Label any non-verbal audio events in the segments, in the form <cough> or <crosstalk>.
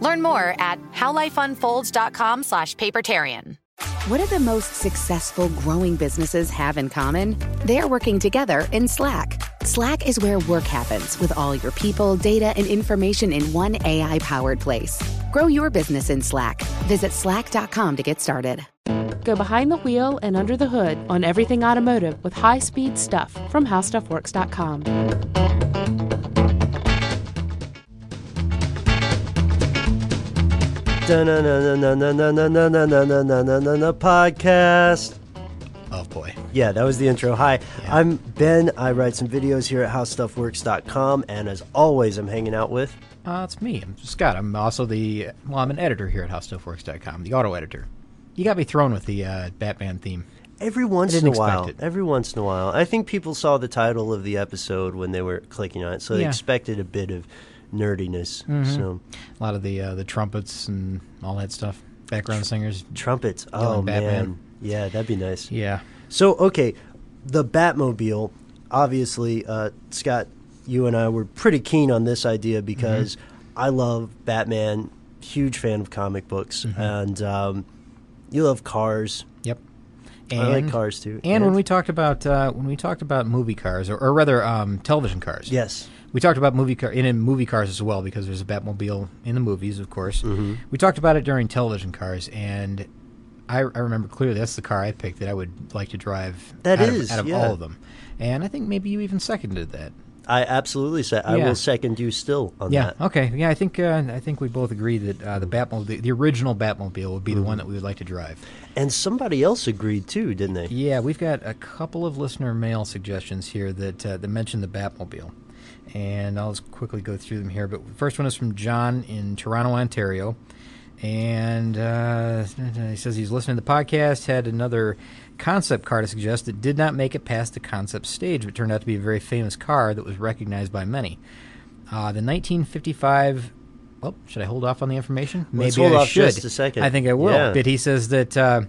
Learn more at howlifeunfolds.com slash papertarian. What do the most successful growing businesses have in common? They're working together in Slack. Slack is where work happens with all your people, data, and information in one AI powered place. Grow your business in Slack. Visit slack.com to get started. Go behind the wheel and under the hood on everything automotive with high speed stuff from howstuffworks.com. podcast. Oh boy. Yeah, that was the intro. Hi, I'm Ben. I write some videos here at howstuffworks.com, and as always, I'm hanging out with. Uh, it's me. I'm Scott. I'm also the well, I'm an editor here at HowStuffWorks.com, the auto editor. You got me thrown with the uh, Batman theme. Every once in a while, it. every once in a while, I think people saw the title of the episode when they were clicking on it, so they Yeah. expected a bit of nerdiness. Mm-hmm. So A lot of the uh, the trumpets and all that stuff. Background singers. trumpets. Oh Batman. man, yeah, that'd be nice. Yeah. So okay, the Batmobile. Obviously, uh, Scott, you and I were pretty keen on this idea because Mm-hmm. I love Batman. Huge fan of comic books, Mm-hmm. and um, you love cars. Yep. And, I like cars too. And when we talked about uh, when we talked about movie cars, or, or rather um, television cars. yes, We talked about movie car in, in movie cars as well because there's a Batmobile in the movies, of course. Mm-hmm. We talked about it during television cars, and I, I remember clearly that's the car I picked that I would like to drive. That out is, of, out of yeah. all of them, and I think maybe you even seconded that. I absolutely say I Yeah. will second you still on Yeah. that. Okay. Yeah. I think uh, I think we both agree that uh, the Batmobile, the, the original Batmobile, would be Mm-hmm. the one that we would like to drive. And somebody else agreed too, didn't they? Yeah, we've got a couple of listener mail suggestions here that uh, that mention the Batmobile, and I'll just quickly go through them here. But the first one is from John in Toronto, Ontario, and uh, he says he's listening to the podcast. Had another concept car to suggest that did not make it past the concept stage, but turned out to be a very famous car that was recognized by many. Uh, the 1955. Well, should I hold off on the information? Let's Maybe hold I off should. just a second. I think I will. Yeah. But he says that uh,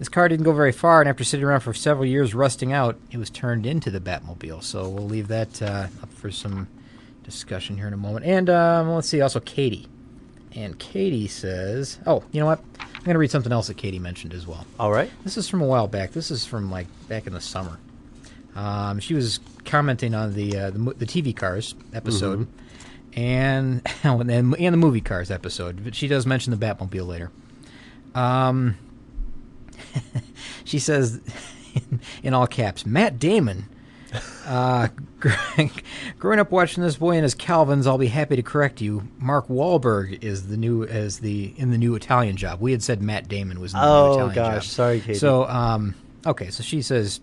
this car didn't go very far, and after sitting around for several years rusting out, it was turned into the Batmobile. So we'll leave that uh, up for some discussion here in a moment. And um, let's see, also Katie. And Katie says, oh, you know what? I'm going to read something else that Katie mentioned as well. All right. This is from a while back. This is from like back in the summer. Um, she was commenting on the uh, the, mo- the TV Cars episode, and <laughs> and and the movie Cars episode. But she does mention the Batmobile later. Um, <laughs> she says in, in all caps, Matt Damon. Uh, <laughs> growing up watching this boy and his Calvins, I'll be happy to correct you. Mark Wahlberg is the new as the in the new Italian job. We had said Matt Damon was in the Oh, new Italian gosh. job. Sorry, Katie. So, um, okay, so she says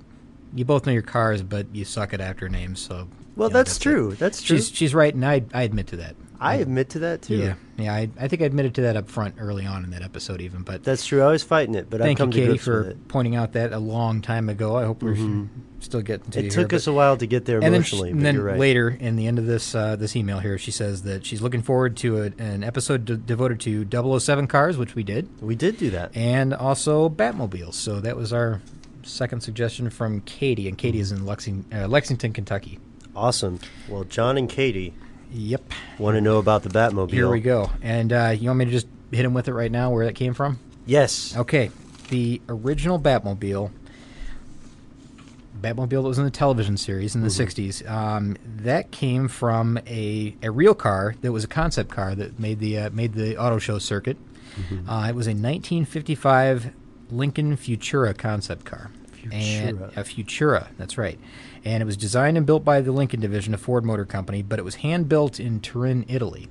you both know your cars, but you suck at actor names. So, Well, you know, that's it. true. That's true. She's she's right, and I I admit to that. I admit to that too. Yeah, yeah. I, I think I admitted to that up front early on in that episode, even. But That's true. I was fighting it, but I've thank you, Katie, for pointing out that a long time ago. I hope we're still getting to It you took here, us but- a while to get there and then, sh- emotionally, and then you're right. later in the end of this uh, this email here, she says that she's looking forward to a, an episode de- devoted to 007 cars, which we did, we did do that. and also Batmobiles. So that was our second suggestion from Katie, and Katie is in Lexing- uh, Lexington, Kentucky. Awesome. Well, John and Katie Yep. want to know about the Batmobile. Here we go. And uh, you want me to just hit him with it right now, where that came from? Yes. Okay, the original Batmobile, Batmobile that was in the television series in the '60s, um, that came from a, a real car that was a concept car that made the uh, made the auto show circuit. Uh, it was a 1955 Lincoln Futura concept car. And a Futura, that's right. And it was designed and built by the Lincoln division of Ford Motor Company, but it was hand built in Turin, Italy.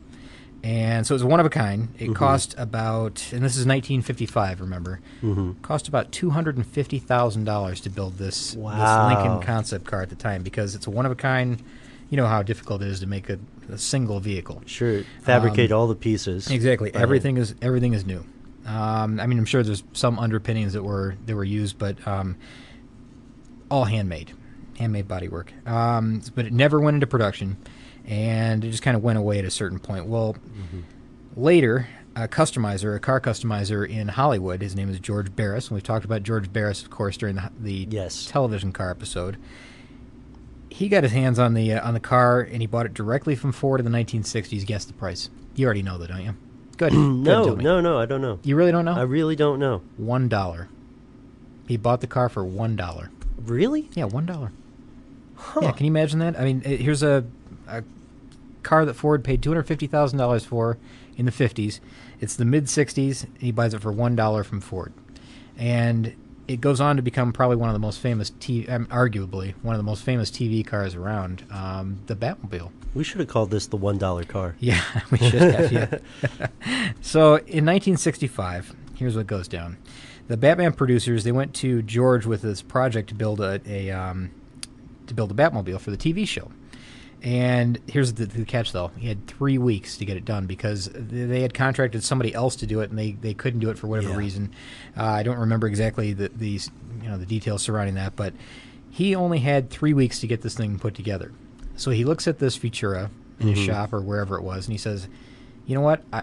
And so it was one of a kind. It cost about, and this is 1955, remember, cost about $250,000 to build this, Wow. this Lincoln concept car at the time because it's a one of a kind. You know how difficult it is to make a, a single vehicle. Sure, fabricate all the pieces. Exactly. hand. Everything is everything is new. Um, I mean, I'm sure there's some underpinnings that were that were used, but um, all handmade, handmade bodywork. Um, but it never went into production, and it just kind of went away at a certain point. Well, later, a customizer, a car customizer in Hollywood, his name is George Barris, and we've talked about George Barris, of course, during the, the Yes. television car episode. He got his hands on the uh, on the car, and he bought it directly from Ford in the 1960s. Guess the price. You already know that, don't you? Good. <clears throat> No, no, no, I don't know. You really don't know? I really don't know. One dollar. He bought the car for one dollar. Really? Yeah, one dollar. Yeah, can you imagine that? I mean, eh, here's a, a car that Ford paid two hundred fifty thousand dollars for in the fifties. It's the mid sixties. and He buys it for one dollar from Ford, and it goes on to become probably one of the most famous, t- um, arguably one of the most famous TV cars around, um, the Batmobile. We should have called this the one dollar car. <laughs> Yeah, we should have. Yeah. <laughs> so in 1965, here's what goes down: the Batman producers they went to George with this project to build a, a um, to build a Batmobile for the TV show. And here's the, the catch, though: he had three weeks to get it done because they had contracted somebody else to do it, and they, they couldn't do it for whatever Yeah. reason. Uh, I don't remember exactly the these you know the details surrounding that, but he only had three weeks to get this thing put together. So he looks at this Futura in his shop or wherever it was, and he says, "You know what? I,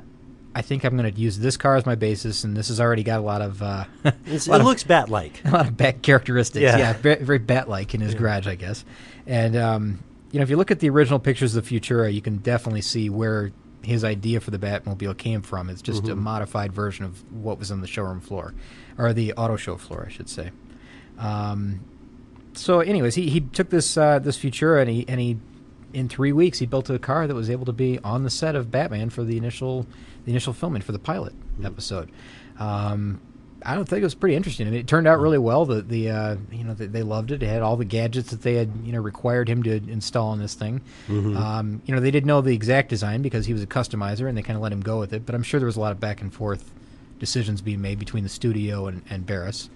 I think I'm going to use this car as my basis, and this has already got a lot of uh, <laughs> a it lot looks bat like. <laughs> a lot of bat characteristics. Yeah. Yeah, very, very bat-like in his garage, I guess. And um, you know, if you look at the original pictures of the Futura, you can definitely see where his idea for the Batmobile came from. It's just a modified version of what was on the showroom floor, or the auto show floor, I should say. Um, so, anyways, he, he took this uh, this Futura and he and he in three weeks he built a car that was able to be on the set of Batman for the initial the initial filming for the pilot episode. Um, I don't think it was pretty interesting. I mean, it turned out really well. The the uh, you know they, they loved it. It had all the gadgets that they had you know required him to install on this thing. Um, you know they didn't know the exact design because he was a customizer and they kind of let him go with it. But I'm sure there was a lot of back and forth decisions being made between the studio and, and Barris.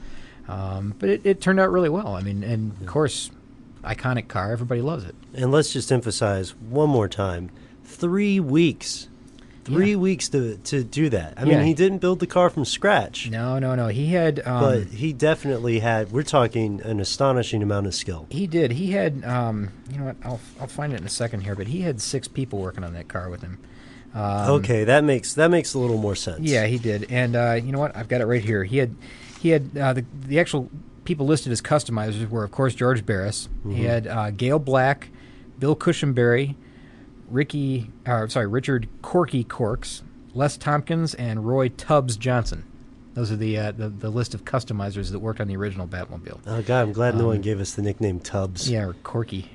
Um, but it, it turned out really well. I mean, and of course, iconic car. Everybody loves it. And let's just emphasize one more time: three weeks. Three Yeah. weeks to to do that. I Yeah. mean, he didn't build the car from scratch, No, no, no. He had. Um, but he definitely had. We're talking an astonishing amount of skill. He did. He had. Um, you know what? I'll I'll find it in a second here. But he had six people working on that car with him. Um, okay, that makes that makes a little more sense. Yeah, he did. And uh, you know what? I've got it right here. He had. He had uh, the the actual people listed as customizers were of course George Barris. He had uh, Gail Black, Bill Cushenberry, Ricky. Uh, sorry, Richard Corky Corks, Les Tompkins, and Roy Tubbs Johnson. Those are the, uh, the the list of customizers that worked on the original Batmobile. Oh God, I'm glad no one gave us the nickname Tubbs. Um, Yeah, or Corky.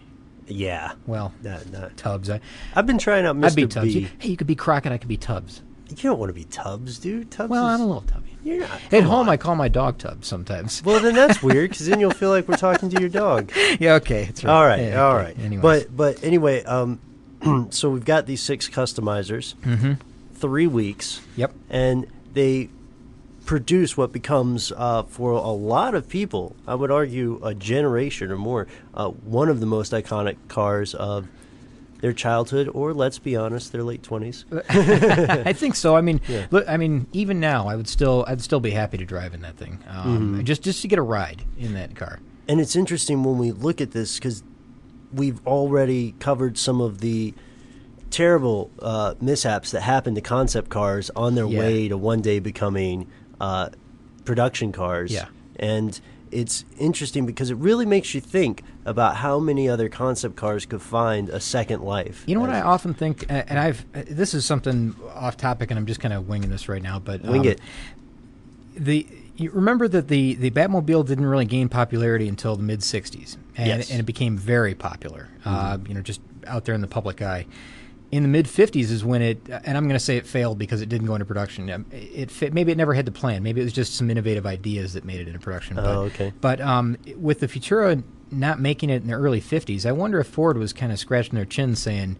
Yeah. Well, not, nah. Tubbs. I, I've been trying out I'd be Tubbs. B. Hey, you could be Crockett. I could be Tubbs. You don't want to be Tubbs, dude. Tubbs. Well, is, I'm a little tubby. You're not. At home, on. I call my dog tub sometimes. Well, then that's <laughs> weird because then you'll feel like we're talking to your dog. <laughs> yeah, okay. It's All right, Yeah, all okay. right. Anyways. But but anyway, um, <clears throat> so we've got these six customizers, Mm-hmm. three weeks, Yep. and they produce what becomes uh, for a lot of people, I would argue, a generation or more, uh, one of the most iconic cars of their childhood, or let's be honest, their late twenties. <laughs> I think so. I mean, Yeah. look, I mean, even now, I would still, I'd still be happy to drive in that thing, um, Mm-hmm. just just to get a ride in that car. And it's interesting when we look at this because we've already covered some of the terrible uh, mishaps that happened to concept cars on their Yeah. way to one day becoming uh, production cars. Yeah. And it's interesting because it really makes you think about how many other concept cars could find a second life. You know what I often think, and I've this is something off topic, and I'm just kind of winging this right now, but Wing um, it. the you remember that the the Batmobile didn't really gain popularity until the mid '60s, and, Yes. Mm-hmm. and it became very popular. Uh, you know, just out there in the public eye. In the mid 50s is when it, and I'm going to say it failed because it didn't go into production. Um, It, fit, maybe it never had the plan. Maybe it was just some innovative ideas that made it into production. But, Oh, okay. But um, with the Futura not making it in the early 50s, I wonder if Ford was kind of scratching their chin saying,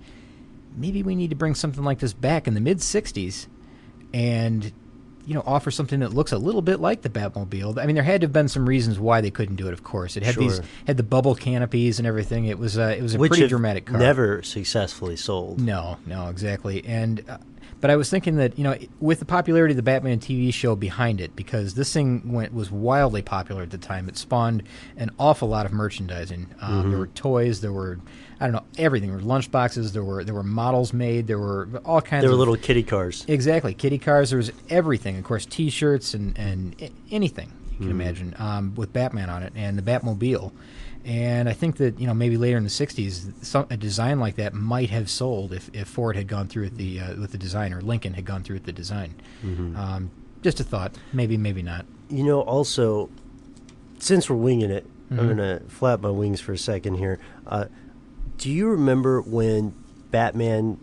maybe we need to bring something like this back in the mid 60s and you know offer something that looks a little bit like the Batmobile. I mean, there had to have been some reasons why they couldn't do it. Of course, it had these had the bubble canopies and everything. It was uh, it was a Which pretty dramatic car. never successfully sold. No, no, exactly. And uh, but I was thinking that you know, with the popularity of the Batman TV show behind it, because this thing went was wildly popular at the time. It spawned an awful lot of merchandising. Um, There were toys. There were I don't know everything. There were lunchboxes. There were there were models made. There were all kinds. There were of little kitty cars. Exactly, kitty cars. There was everything. Of course, T-shirts and and anything you can imagine um, with Batman on it and the Batmobile. And I think that you know maybe later in the '60s, some, a design like that might have sold if, if Ford had gone through with the uh, with the design or Lincoln had gone through with the design. Um, just a thought. Maybe, maybe not. You know, also, since we're winging it, Mm-hmm. I'm going to flap my wings for a second here. Uh, do you remember when Batman,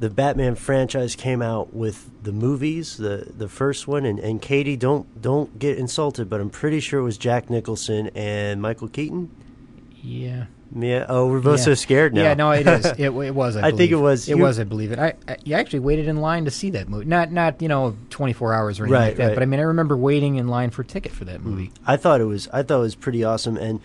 the Batman franchise came out with the movies, the the first one, and, and Katie, don't don't get insulted, but I'm pretty sure it was Jack Nicholson and Michael Keaton. Yeah. Yeah. Oh, we're both Yeah. so scared now. Yeah, no, it is. It, <laughs> it was. I, I think it was- It you- was. I believe it. I, I you actually waited in line to see that movie. Not not you know 24 hours or anything Right, like that. right. But I mean, I remember waiting in line for a ticket for that movie. I thought it was I thought it was pretty awesome and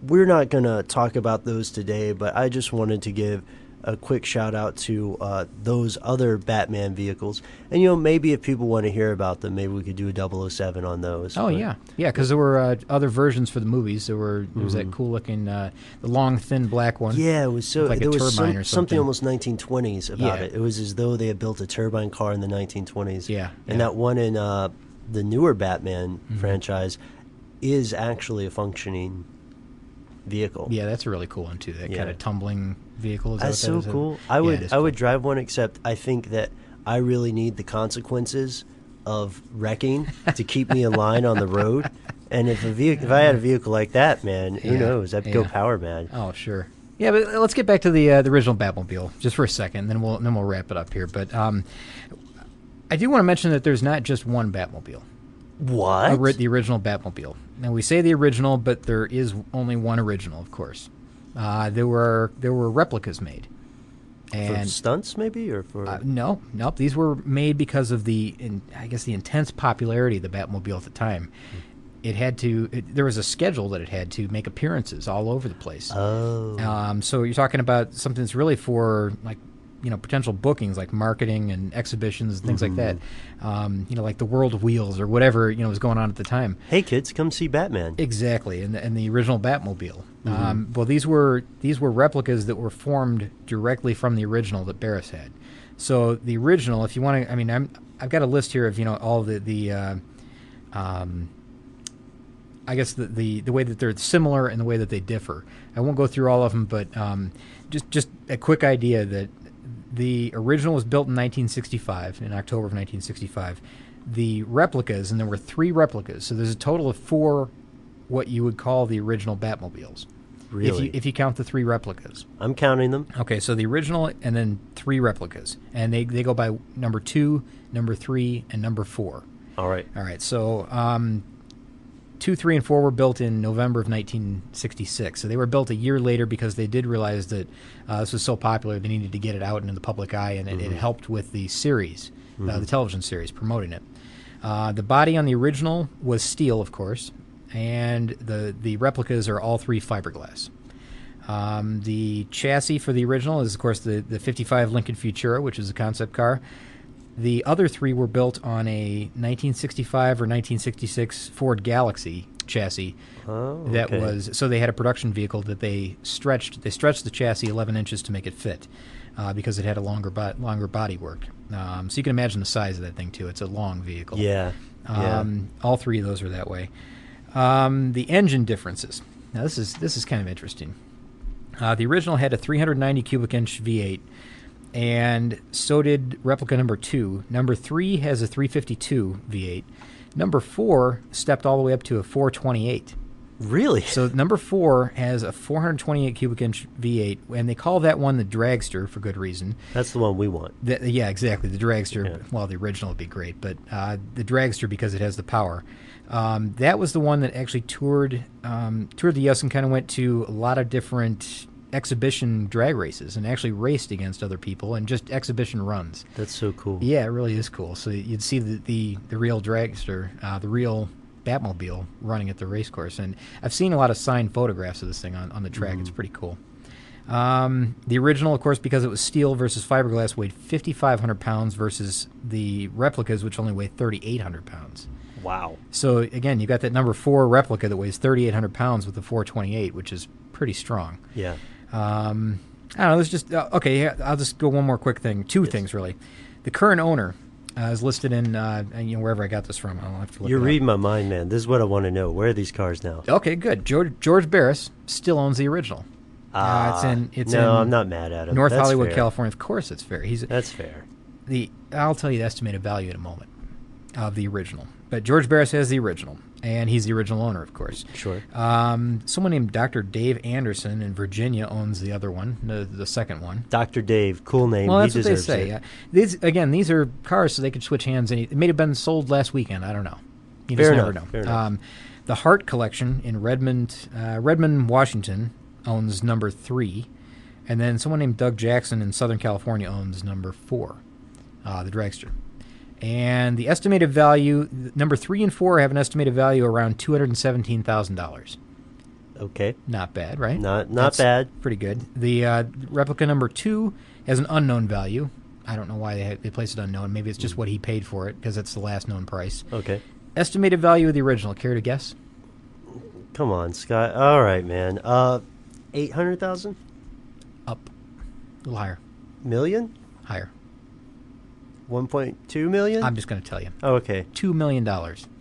we're not going to talk about those today but I just wanted to give a quick shout out to uh, those other Batman vehicles and you know maybe if people want to hear about them maybe we could do a 007 on those Oh but- yeah, yeah. Because there were uh, other versions for the movies. There were there was that cool looking, uh, the long thin black one. Mm-hmm. Yeah, it was so. Like a there was turbine some- or something something. almost 1920s about Yeah. it. It was as though they had built a turbine car in the 1920s. Yeah, and yeah. that one in uh, the newer Batman Mm-hmm. franchise is actually a functioning vehicle. Yeah, that's a really cool one too. That Yeah. kind of tumbling vehicle. Is that That's that so cool. I would I would drive one, except I think that I really need the consequences of wrecking <laughs> to keep me in line on the road. And if a vehicle, if I had a vehicle like that, man, who Yeah, knows? I'd go power mad. Oh sure. Yeah, but let's get back to the uh, the original Batmobile just for a second, then we'll then we'll wrap it up here. But um, I do want to mention that there's not just one Batmobile. What? The original Batmobile. Now we say the original, but there is only one original, of course. Uh, there were there were replicas made, for and stunts, maybe, or for uh, no, nope. These were made because of the, in, I guess, the intense popularity of the Batmobile at the time. It had to. It, there was a schedule that it had to make appearances all over the place. oh, Um, so you're talking about something that's really for like you know potential bookings like marketing and exhibitions and things like that. Um, you know, like the World of Wheels or whatever you know was going on at the time. hey kids, come see Batman. Exactly, and the, and the original Batmobile. Um, well, these were these were replicas that were formed directly from the original that Barris had. So the original, if you want to, I mean, I'm I've got a list here of you know all the the. Uh, um, I guess the, the the way that they're similar and the way that they differ. I won't go through all of them, but um, just just a quick idea that the original was built in 1965, in October of 1965. The replicas, and there were three replicas, so there's a total of four, what you would call the original Batmobiles. If Really? you if you count the three replicas. I'm counting them. Okay, so the original and then three replicas, and they they go by number two, number three, and number four. All right. All right, so um, two, three, and four were built in November of 1966. So they were built a year later because they did realize that uh, this was so popular they needed to get it out into the public eye, and it, it helped with the series, uh, the television series, promoting it. Uh, the body on the original was steel, of course, and the the replicas are all three fiberglass. Um, the chassis for the original is, of course, the, the 55 Lincoln Futura, which is a concept car. The other three were built on a 1965 or 1966 Ford Galaxie chassis. Oh, that was so they had a production vehicle that they stretched. They stretched the chassis 11 inches to make it fit uh, because it had a longer bo- longer body work. Um, so you can imagine the size of that thing too. It's a long vehicle. Yeah. yeah. Um, All three of those are that way. Um, the engine differences. Now this is this is kind of interesting. Uh, the original had a 390 cubic inch V8, and so did replica number two. Number three has a 352 V8. Number four stepped all the way up to a 428. Really? So number four has a 428 cubic inch V8, and they call that one the dragster for good reason. That's the one we want. The, yeah, exactly. The dragster. Yeah. Well, the original would be great, but uh, the dragster because it has the power. Um, that was the one that actually toured um, toured the U.S. and kind of went to a lot of different exhibition drag races and actually raced against other people and just exhibition runs. That's so cool. Yeah, it really is cool. So you'd see the the, the real dragster, uh, the real Batmobile running at the race course, and I've seen a lot of signed photographs of this thing on, on the track. It's pretty cool. Um, the original, of course, because it was steel versus fiberglass, weighed 5,500 pounds versus the replicas, which only weigh 3,800 pounds. Wow. So again, you got that number four replica that weighs 3,800 pounds with the 428, which is pretty strong. Yeah. Um, I don't know. Let's just uh, okay. I'll just go one more quick thing. Two things really. The current owner uh, is listed in uh, you know wherever I got this from. I'll have to look. You're reading my mind, man. This is what I want to know. Where are these cars now? Okay, good. George George Barris still owns the original. uh, it's in it's no, in I'm not mad at him. North That's Hollywood, fair. California. Of course, it's fair. He's That's fair. the. I'll tell you the estimated value in a moment of the original. But George Barris has the original, and he's the original owner, of course. Sure. Um, someone named Dr. Dave Anderson in Virginia owns the other one, the, the second one. Dr. Dave, cool name. Well, he that's what they say. it. Yeah. These again, these are cars, so they could switch hands. Any, it may have been sold last weekend. I don't know. You Fair just never know. Um, the Hart Collection in Redmond, uh, Redmond, Washington, owns number three, and then someone named Doug Jackson in Southern California owns number four, uh, the dragster. And the estimated value, number three and four have an estimated value around two hundred and seventeen thousand dollars. Okay. Not bad, right? Not- not That's bad. Pretty good. The uh, replica number two has an unknown value. I don't know why they, they placed it unknown. Maybe it's just what he paid for it because it's the last known price. Okay. Estimated value of the original. Care to guess? Come on, Scott. All right, man. Uh, eight hundred thousand Up. A little higher. million, Higher. One point two million. I'm just going to tell you. oh, okay. $2 million.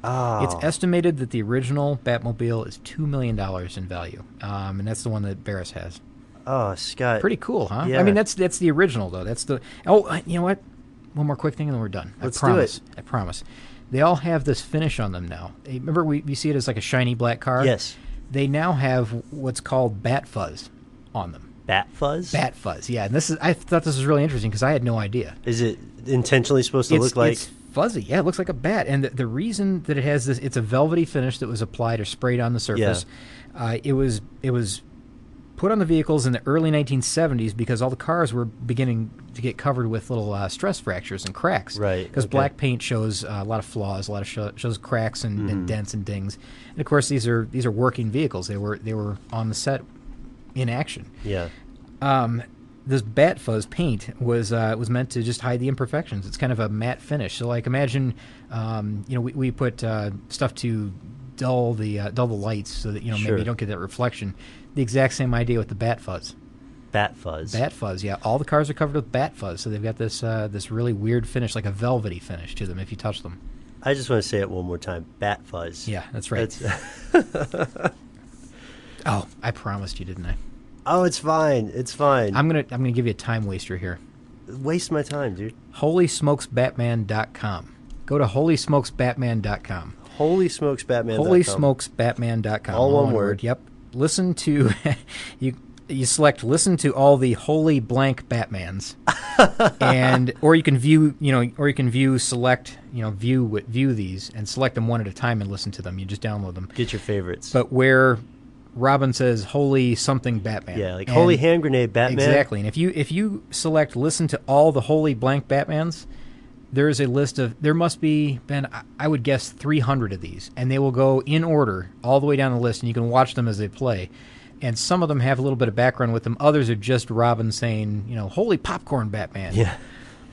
Ah, It's estimated that the original Batmobile is $2 million in value. Um, and that's the one that Barris has. oh, Scott. Pretty cool, huh? yeah. I mean, that's that's the original though. That's the oh, uh, you know what? One more quick thing, and then we're done. Let's I do promise. it. I promise. They all have this finish on them now. Remember, we, we see it as like a shiny black car. Yes. They now have what's called bat fuzz on them. Bat fuzz. Bat fuzz, yeah. And this is I thought this was really interesting because I had no idea. Is it intentionally supposed to It's, look like? it's fuzzy. Yeah, it looks like a bat. And the, the reason that it has this, it's a velvety finish that was applied or sprayed on the surface. Uh, it was it was put on the vehicles in the early 1970s because all the cars were beginning to get covered with little uh, stress fractures and cracks. Right, Because okay. black paint shows uh, a lot of flaws, a lot of sho- shows cracks and, Mm-hmm. and dents and dings. And of course, these are these are working vehicles. They were they were on the set in action yeah. um, this bat fuzz paint was uh, was meant to just hide the imperfections. It's kind of a matte finish. So like imagine, um, you know, we, we put uh, stuff to dull the uh, dull the lights so that you know Sure. maybe you don't get that reflection. The exact same idea with the bat fuzz. Bat fuzz. Bat fuzz, yeah. All the cars are covered with bat fuzz, so they've got this uh, this really weird finish, like a velvety finish to them if you touch them. I just want to say it one more time. Bat fuzz. Yeah, that's right. That's, <laughs> oh, I promised you, didn't I? Oh, it's fine. It's fine. I'm gonna I'm gonna give you a time waster here. Waste my time, dude. HolySmokesBatman.com. Go to HolySmokesBatman.com. Holy smokes, Batman. HolySmokesBatman.com. All one word. Yep. Listen to <laughs> you. You select listen to all the holy blank Batmans, <laughs> and or you can view you know or you can view select you know view view these and select them one at a time and listen to them. You just download them. Get your favorites. But where Robin says holy something Batman. yeah, like And- holy hand grenade, Batman. Exactly. And if you if you select listen to all the holy blank Batmans, there is a list of there must be Ben I- would guess 300 of these and they will go in order all the way down the list and you can watch them as they play. And some of them have a little bit of background with them. Others are just Robin saying, you know, holy popcorn Batman. Yeah. Mm-hmm.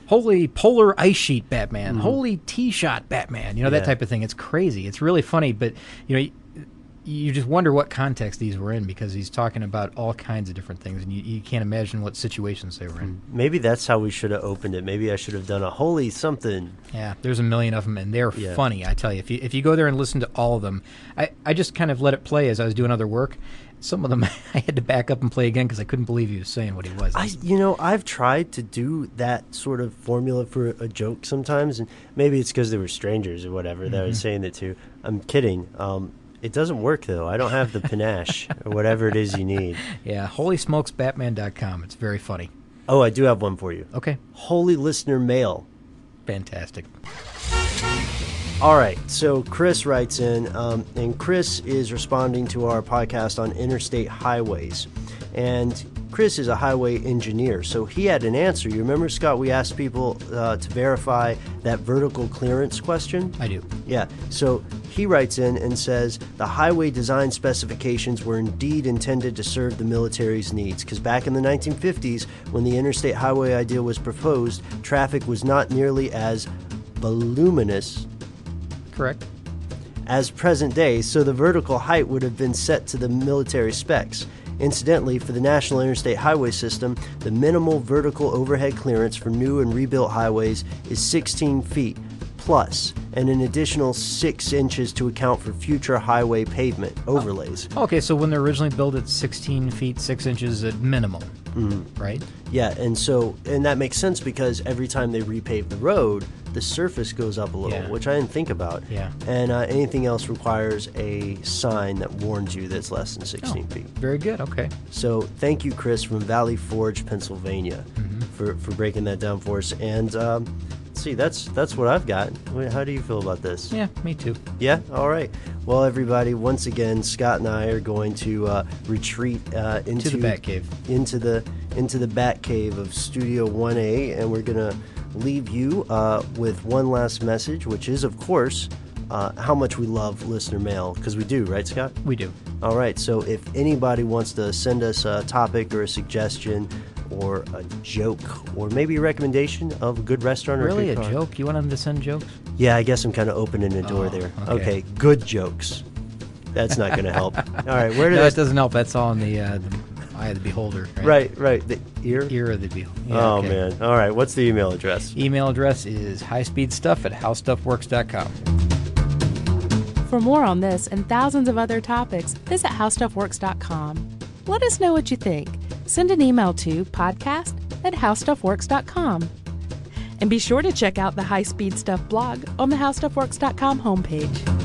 Holy polar ice sheet Batman. Holy T-shot Batman. You know that type of thing. It's crazy. It's really funny, but you know you just wonder what context these were in because he's talking about all kinds of different things and you, you can't imagine what situations they were in. Maybe that's how we should have opened it. Maybe I should have done a holy something. Yeah, there's a million of them, and they're Yeah. funny. I tell you, if you if you go there and listen to all of them, I I just kind of let it play as I was doing other work. Some of them <laughs> I had to back up and play again because I couldn't believe he was saying what he was. I, you know, I've tried to do that sort of formula for a joke sometimes, and maybe it's because they were strangers or whatever that I Mm-hmm. was saying it to. I'm kidding. Um, It doesn't work though. I don't have the panache or whatever it is you need. <laughs> Yeah, holy smokes, holysmokesbatman.com. It's very funny. Oh, I do have one for you. Okay, Holy listener mail. fantastic. All right, so Chris writes in, um, and Chris is responding to our podcast on interstate highways. And Chris is a highway engineer, so he had an answer. You remember, Scott, we asked people uh, to verify that vertical clearance question? I do. Yeah, so he writes in and says the highway design specifications were indeed intended to serve the military's needs because back in the 1950s, when the interstate highway idea was proposed, traffic was not nearly as voluminous Correct. as present day, so the vertical height would have been set to the military specs. Incidentally, for the National Interstate Highway System, the minimal vertical overhead clearance for new and rebuilt highways is 16 feet plus, and an additional 6 inches to account for future highway pavement oh. overlays. Okay, so when they're originally built at 16 feet 6 inches at minimum, mm-hmm. right? Yeah, and so, and that makes sense because every time they repave the road, the surface goes up a little, Yeah. which I didn't think about. Yeah. And uh, anything else requires a sign that warns you that's less than 16 feet. Very good. Okay. So thank you, Chris from Valley Forge, Pennsylvania, for, for breaking that down for us. And um, see, that's that's what I've got. How do you feel about this? Yeah, me too. Yeah. All right. Well, everybody, once again, Scott and I are going to uh, retreat uh, into the Batcave. into the into the Bat Cave of Studio 1A, and we're gonna leave you uh, with one last message, which is, of course, uh, how much we love listener mail because we do, right, Scott? We do. All right, so if anybody wants to send us a topic or a suggestion or a joke or maybe a recommendation of a good restaurant or Really, a a joke? You want them to send jokes? Yeah, I guess I'm kind of opening a door Oh, there. okay. Okay. good jokes. That's not going to help. <laughs> All right, where did No, it doesn't help. That's all in the, uh, the eye of the beholder. Right. Right, right. The ear. Ear of the beholder. Yeah, oh okay. man. All right. What's the email address? Email address is highspeedstuff at howstuffworks.com. For more on this and thousands of other topics, visit howstuffworks.com. Let us know what you think. Send an email to podcast at howstuffworks.com. And be sure to check out the High Speed Stuff blog on the howstuffworks.com homepage.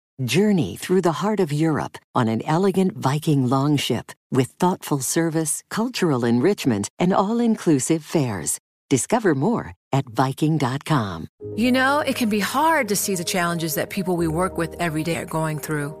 Journey through the heart of Europe on an elegant Viking longship with thoughtful service, cultural enrichment, and all inclusive fares. Discover more at Viking.com. You know, it can be hard to see the challenges that people we work with every day are going through.